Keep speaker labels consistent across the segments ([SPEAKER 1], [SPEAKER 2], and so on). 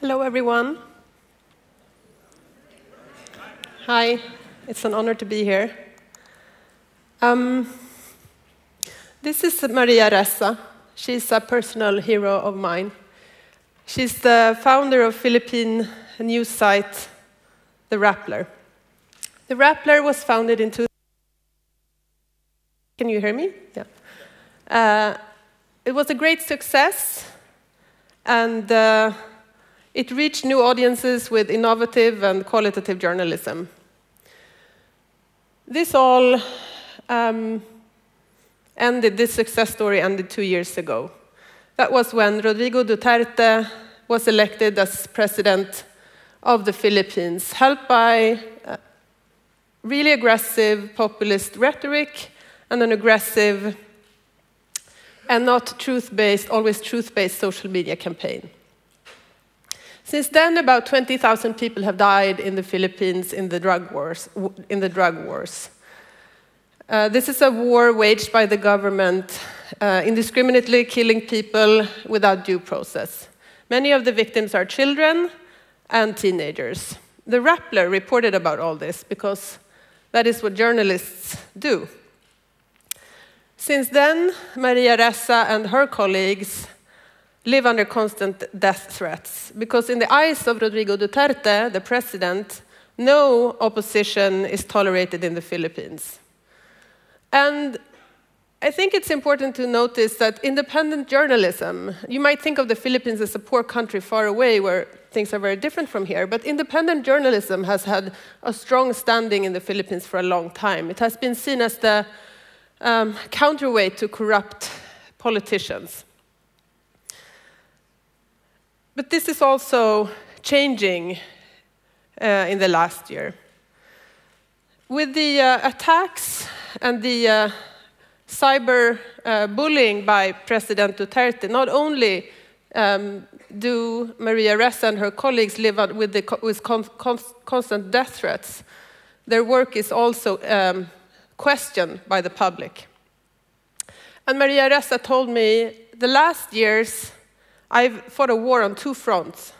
[SPEAKER 1] Hello, everyone. Hi, it's an honor to be here. Um, this is Maria Ressa. She's a personal hero of mine. She's the founder of Philippine news site, The Rappler. The Rappler was founded in two. Can you hear me? Yeah. Uh, it was a great success, and uh, it reached new audiences with innovative and qualitative journalism. This all um, ended, this success story ended two years ago. That was when Rodrigo Duterte was elected as president of the Philippines, helped by uh, really aggressive populist rhetoric and an aggressive and not truth based, always truth based social media campaign. Since then, about 20,000 people have died in the Philippines in the drug wars. In the drug wars. Uh, this is a war waged by the government, uh, indiscriminately killing people without due process. Many of the victims are children and teenagers. The Rappler reported about all this because that is what journalists do. Since then, Maria Ressa and her colleagues live under constant death threats because, in the eyes of Rodrigo Duterte, the president, no opposition is tolerated in the Philippines. And I think it's important to notice that independent journalism, you might think of the Philippines as a poor country far away where things are very different from here, but independent journalism has had a strong standing in the Philippines for a long time. It has been seen as the um, counterweight to corrupt politicians. But this is also changing uh, in the last year. With the uh, attacks and the uh, cyber uh, bullying by President Duterte, not only um, do Maria Ressa and her colleagues live with, the, with con con constant death threats, their work is also um, questioned by the public. And Maria Ressa told me the last years I've fought a war on two fronts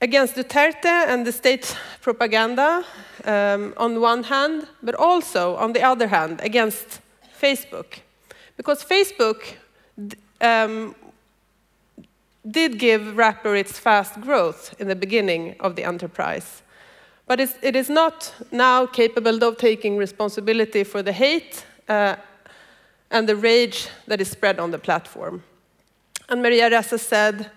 [SPEAKER 1] against Duterte and the state propaganda um, on one hand, but also on the other hand against Facebook. Because Facebook um, did give Rappler its fast growth in the beginning of the enterprise. But it is not now capable of taking responsibility for the hate uh, and the rage that is spread on the platform. And Maria Ressa said,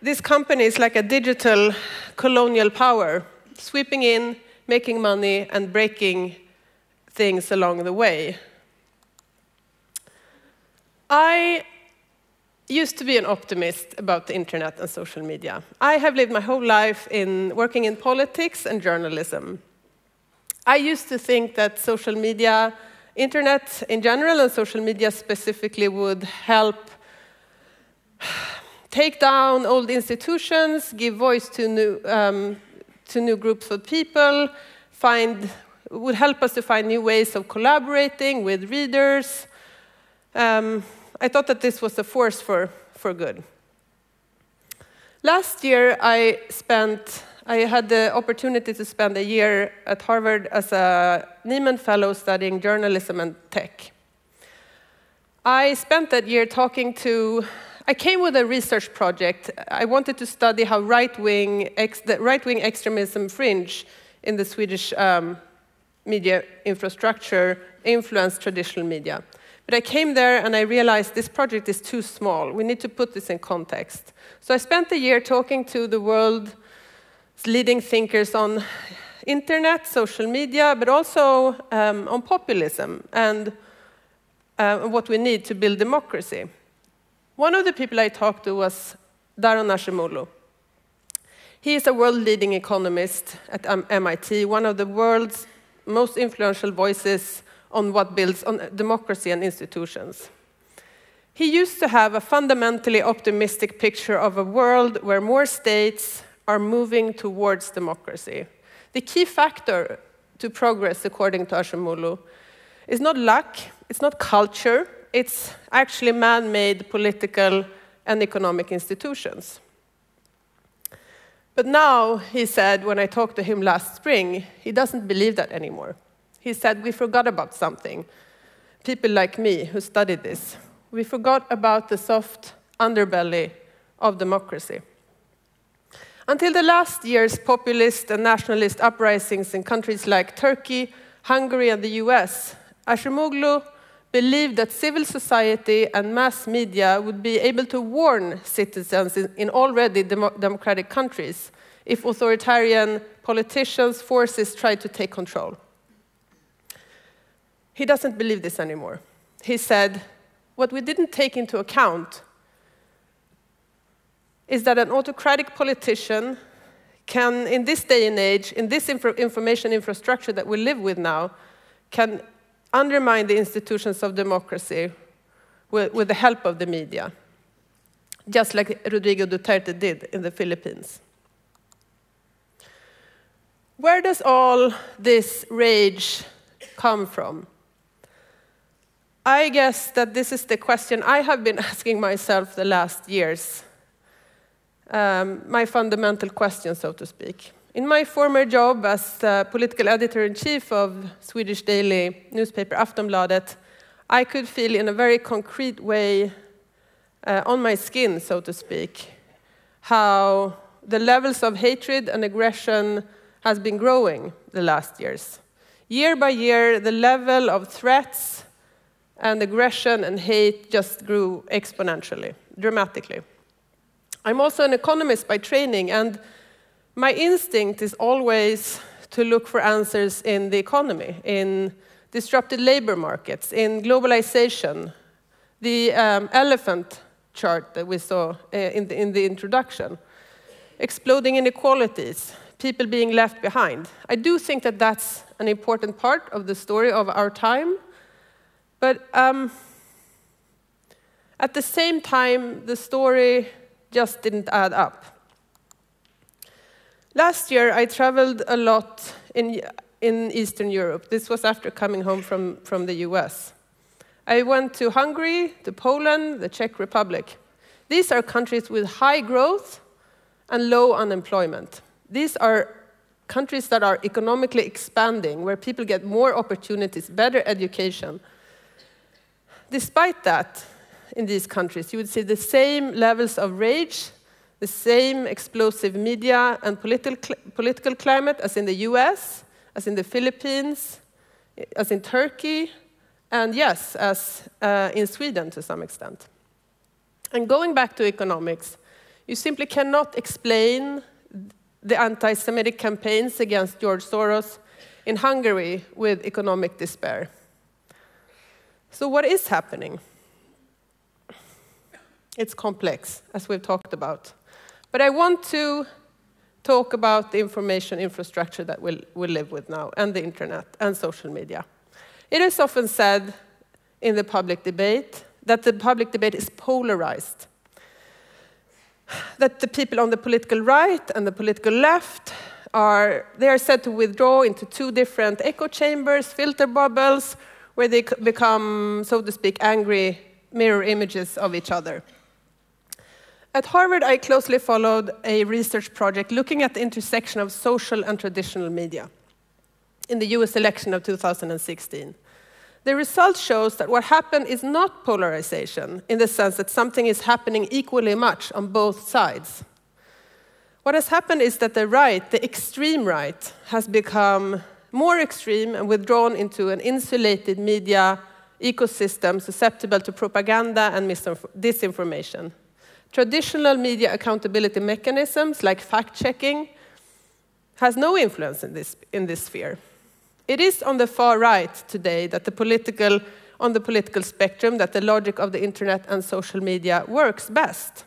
[SPEAKER 1] this company is like a digital colonial power, sweeping in, making money, and breaking things along the way. I used to be an optimist about the internet and social media. I have lived my whole life in working in politics and journalism. I used to think that social media, internet in general and social media specifically would help take down old institutions, give voice to new, um, to new groups of people, find, would help us to find new ways of collaborating with readers. Um, I thought that this was a force for, for good. Last year, I spent, I had the opportunity to spend a year at Harvard as a Nieman Fellow studying journalism and tech. I spent that year talking to I came with a research project. I wanted to study how right-wing ex right extremism fringe in the Swedish um, media infrastructure influenced traditional media. But I came there and I realized this project is too small. We need to put this in context. So I spent a year talking to the world's leading thinkers on internet, social media, but also um, on populism and uh, what we need to build democracy. One of the people I talked to was Daron Acemoglu. He is a world-leading economist at um, MIT, one of the world's most influential voices on what builds on democracy and institutions. He used to have a fundamentally optimistic picture of a world where more states are moving towards democracy. The key factor to progress, according to Acemoglu, is not luck, it's not culture, it's actually man-made political and economic institutions. But now, he said, when I talked to him last spring, he doesn't believe that anymore. He said, We forgot about something. People like me who studied this, we forgot about the soft underbelly of democracy. Until the last year's populist and nationalist uprisings in countries like Turkey, Hungary, and the US, Acemoglu believed that civil society and mass media would be able to warn citizens in, already demo democratic countries if authoritarian politicians, forces tried to take control. He doesn't believe this anymore. He said, What we didn't take into account is that an autocratic politician can, in this day and age, in this info information infrastructure that we live with now, can undermine the institutions of democracy with, with the help of the media, just like Rodrigo Duterte did in the Philippines. Where does all this rage come from? I guess that this is the question I have been asking myself the last years. Um, my fundamental question, so to speak. In my former job as political editor-in-chief of Swedish daily newspaper Aftonbladet, I could feel in a very concrete way uh, on my skin, so to speak, how the levels of hatred and aggression has been growing the last years. Year by year, the level of threats and aggression and hate just grew exponentially, dramatically. I'm also an economist by training, and my instinct is always to look for answers in the economy, in disrupted labor markets, in globalization, the um, elephant chart that we saw uh, in, the, in the introduction, exploding inequalities, people being left behind. I do think that that's an important part of the story of our time. But um, at the same time, the story just didn't add up. Last year, I traveled a lot in, in Eastern Europe. This was after coming home from, from the US. I went to Hungary, to Poland, the Czech Republic. These are countries with high growth and low unemployment. These are countries that are economically expanding, where people get more opportunities, better education, despite that, in these countries, you would see the same levels of rage, the same explosive media and political, political climate as in the US, as in the Philippines, as in Turkey, and yes, as uh, in Sweden to some extent. And going back to economics, you simply cannot explain the anti Semitic campaigns against George Soros in Hungary with economic despair. So, what is happening? It's complex, as we've talked about. But I want to talk about the information infrastructure that we we'll live with now, and the internet and social media. It is often said in the public debate that the public debate is polarized. That the people on the political right and the political left are, they are said to withdraw into two different echo chambers, filter bubbles, where they become, so to speak, angry mirror images of each other. At Harvard, I closely followed a research project looking at the intersection of social and traditional media in the US election of 2016. The result shows that what happened is not polarization in the sense that something is happening equally much on both sides. What has happened is that the right, the extreme right, has become more extreme and withdrawn into an insulated media ecosystem susceptible to propaganda and disinformation. Traditional media accountability mechanisms like fact checking has no influence in this, in this sphere. It is on the far right today that the political, on the political spectrum that the logic of the internet and social media works best.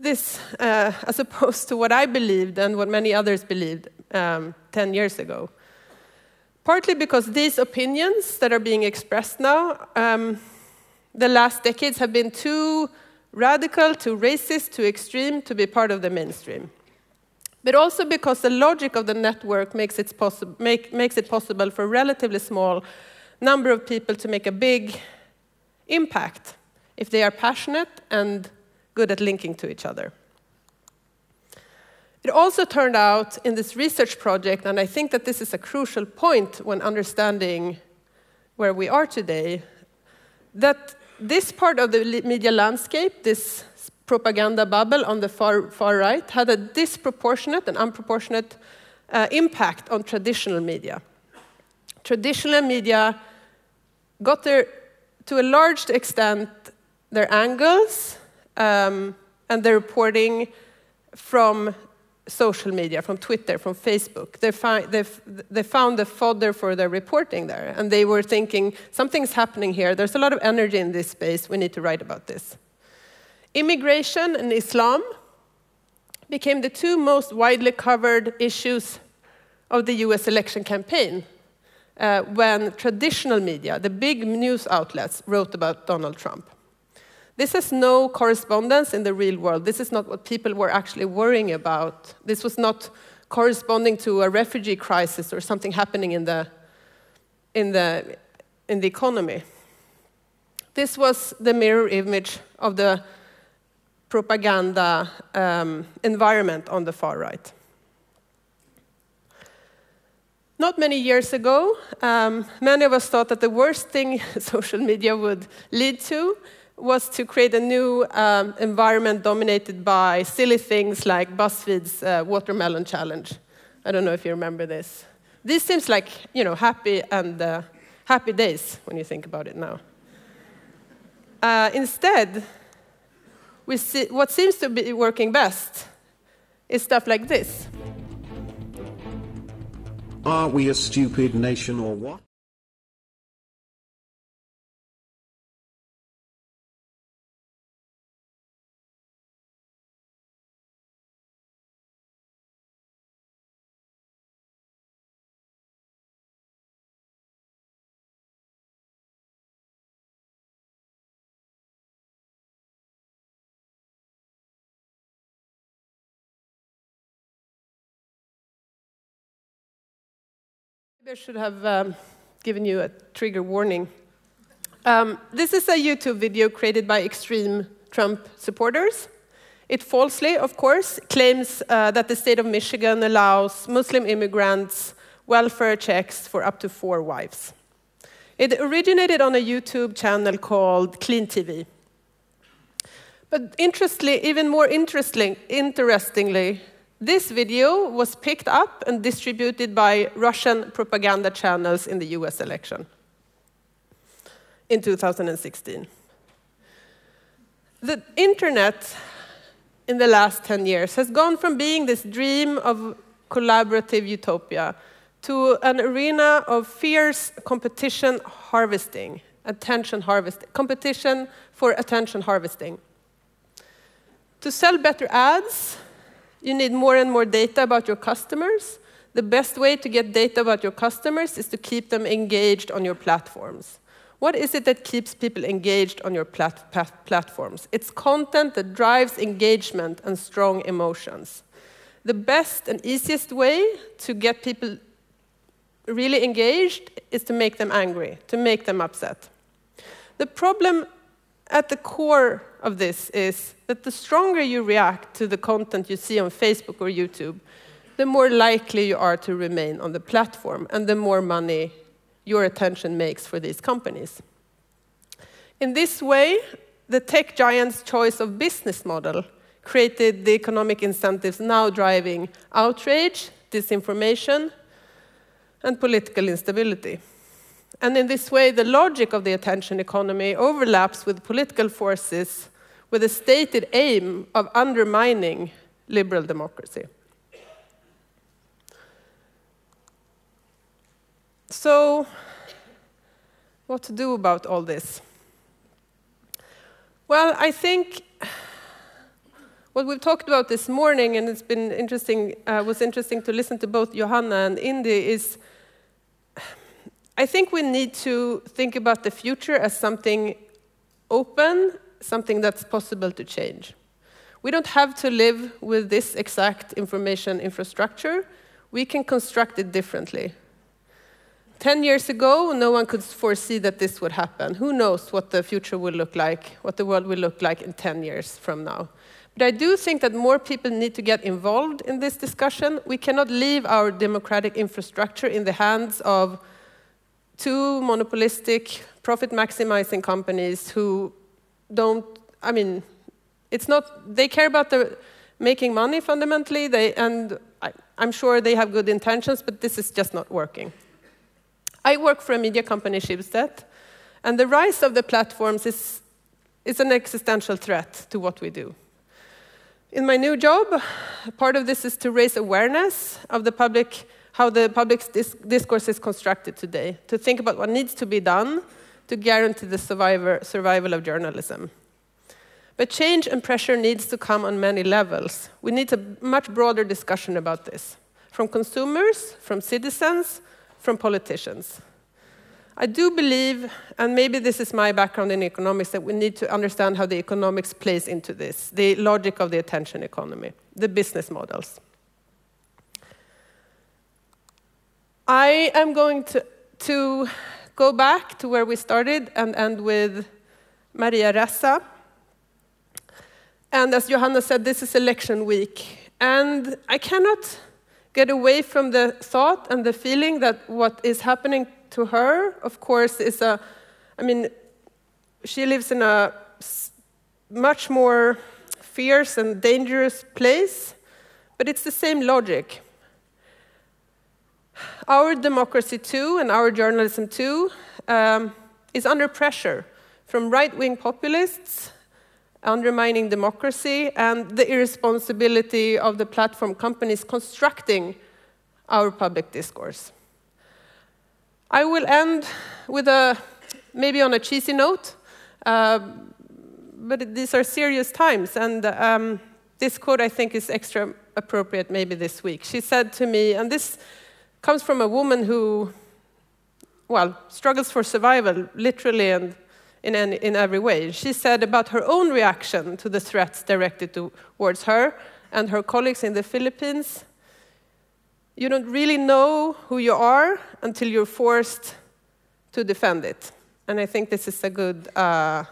[SPEAKER 1] This, uh, as opposed to what I believed and what many others believed um, 10 years ago. Partly because these opinions that are being expressed now, um, the last decades have been too radical, too racist, too extreme to be part of the mainstream. But also because the logic of the network makes it, make, makes it possible for a relatively small number of people to make a big impact if they are passionate and good at linking to each other. It also turned out in this research project, and I think that this is a crucial point when understanding where we are today, that this part of the media landscape, this propaganda bubble on the far, far right, had a disproportionate and unproportionate uh, impact on traditional media. Traditional media got their, to a large extent, their angles um, and their reporting from social media, from Twitter, from Facebook. They, fi they they found the fodder for their reporting there, and they were thinking, something's happening here. There's a lot of energy in this space. We need to write about this. Immigration and Islam became the two most widely covered issues of the US election campaign uh, when traditional media, the big news outlets, wrote about Donald Trump. This has no correspondence in the real world. This is not what people were actually worrying about. This was not corresponding to a refugee crisis or something happening in the, in the, in the economy. This was the mirror image of the propaganda um, environment on the far right. Not many years ago, um, many of us thought that the worst thing social media would lead to was to create a new um, environment dominated by silly things like BuzzFeed's uh, watermelon challenge. I don't know if you remember this. This seems like you know happy and uh, happy days when you think about it now. Uh, instead, we see what seems to be working best is stuff like this.
[SPEAKER 2] Are we a stupid nation or what?
[SPEAKER 1] I should have um, given you a trigger warning. Um, this is a YouTube video created by extreme Trump supporters. It falsely, of course, claims uh, that the state of Michigan allows Muslim immigrants welfare checks for up to four wives. It originated on a YouTube channel called Clean TV. But interestingly, even more interesting, interestingly, this video was picked up and distributed by Russian propaganda channels in the US election in 2016. The internet in the last 10 years has gone from being this dream of collaborative utopia to an arena of fierce competition harvesting, attention harvesting, competition for attention harvesting. To sell better ads, you need more and more data about your customers. The best way to get data about your customers is to keep them engaged on your platforms. What is it that keeps people engaged on your plat platforms? It's content that drives engagement and strong emotions. The best and easiest way to get people really engaged is to make them angry, to make them upset. The problem at the core of this is that the stronger you react to the content you see on Facebook or YouTube, the more likely you are to remain on the platform and the more money your attention makes for these companies. In this way, the tech giant's choice of business model created the economic incentives now driving outrage, disinformation, and political instability. And in this way, the logic of the attention economy overlaps with political forces with a stated aim of undermining liberal democracy. So, what to do about all this? Well, I think what we've talked about this morning, and it's been interesting, uh, was interesting to listen to both Johanna and Indy, is I think we need to think about the future as something open, something that's possible to change. We don't have to live with this exact information infrastructure. We can construct it differently. 10 years ago, no one could foresee that this would happen. Who knows what the future will look like, what the world will look like in 10 years from now. But I do think that more people need to get involved in this discussion. We cannot leave our democratic infrastructure in the hands of two monopolistic, profit maximizing companies who don't, I mean, it's not, they care about the making money fundamentally, they, and I, I'm sure they have good intentions, but this is just not working. I work for a media company, Schibsted, and the rise of the platforms is, is an existential threat to what we do. In my new job, part of this is to raise awareness of the public, how the public dis discourse is constructed today, to think about what needs to be done to guarantee the survivor, survival of journalism. But change and pressure needs to come on many levels. We need a much broader discussion about this, from consumers, from citizens, from politicians. I do believe, and maybe this is my background in economics, that we need to understand how the economics plays into this, the logic of the attention economy, the business models. I am going to, to go back to where we started and end with Maria Ressa. And as Johanna said, this is election week. And I cannot get away from the thought and the feeling that what is happening to her, of course, is a, I mean, she lives in a much more fierce and dangerous place, but it's the same logic. Our democracy, too, and our journalism, too, um, is under pressure from right wing populists undermining democracy and the irresponsibility of the platform companies constructing our public discourse. I will end with a, maybe on a cheesy note, uh, but these are serious times, and um, this quote I think is extra appropriate maybe this week. She said to me, and this comes from a woman who, well, struggles for survival, literally and in, any, in every way. She said about her own reaction to the threats directed towards her and her colleagues in the Philippines you don't really know who you are until you're forced to defend it. And I think this is a good uh,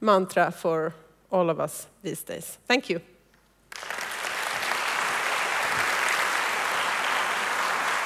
[SPEAKER 1] mantra for all of us these days. Thank you.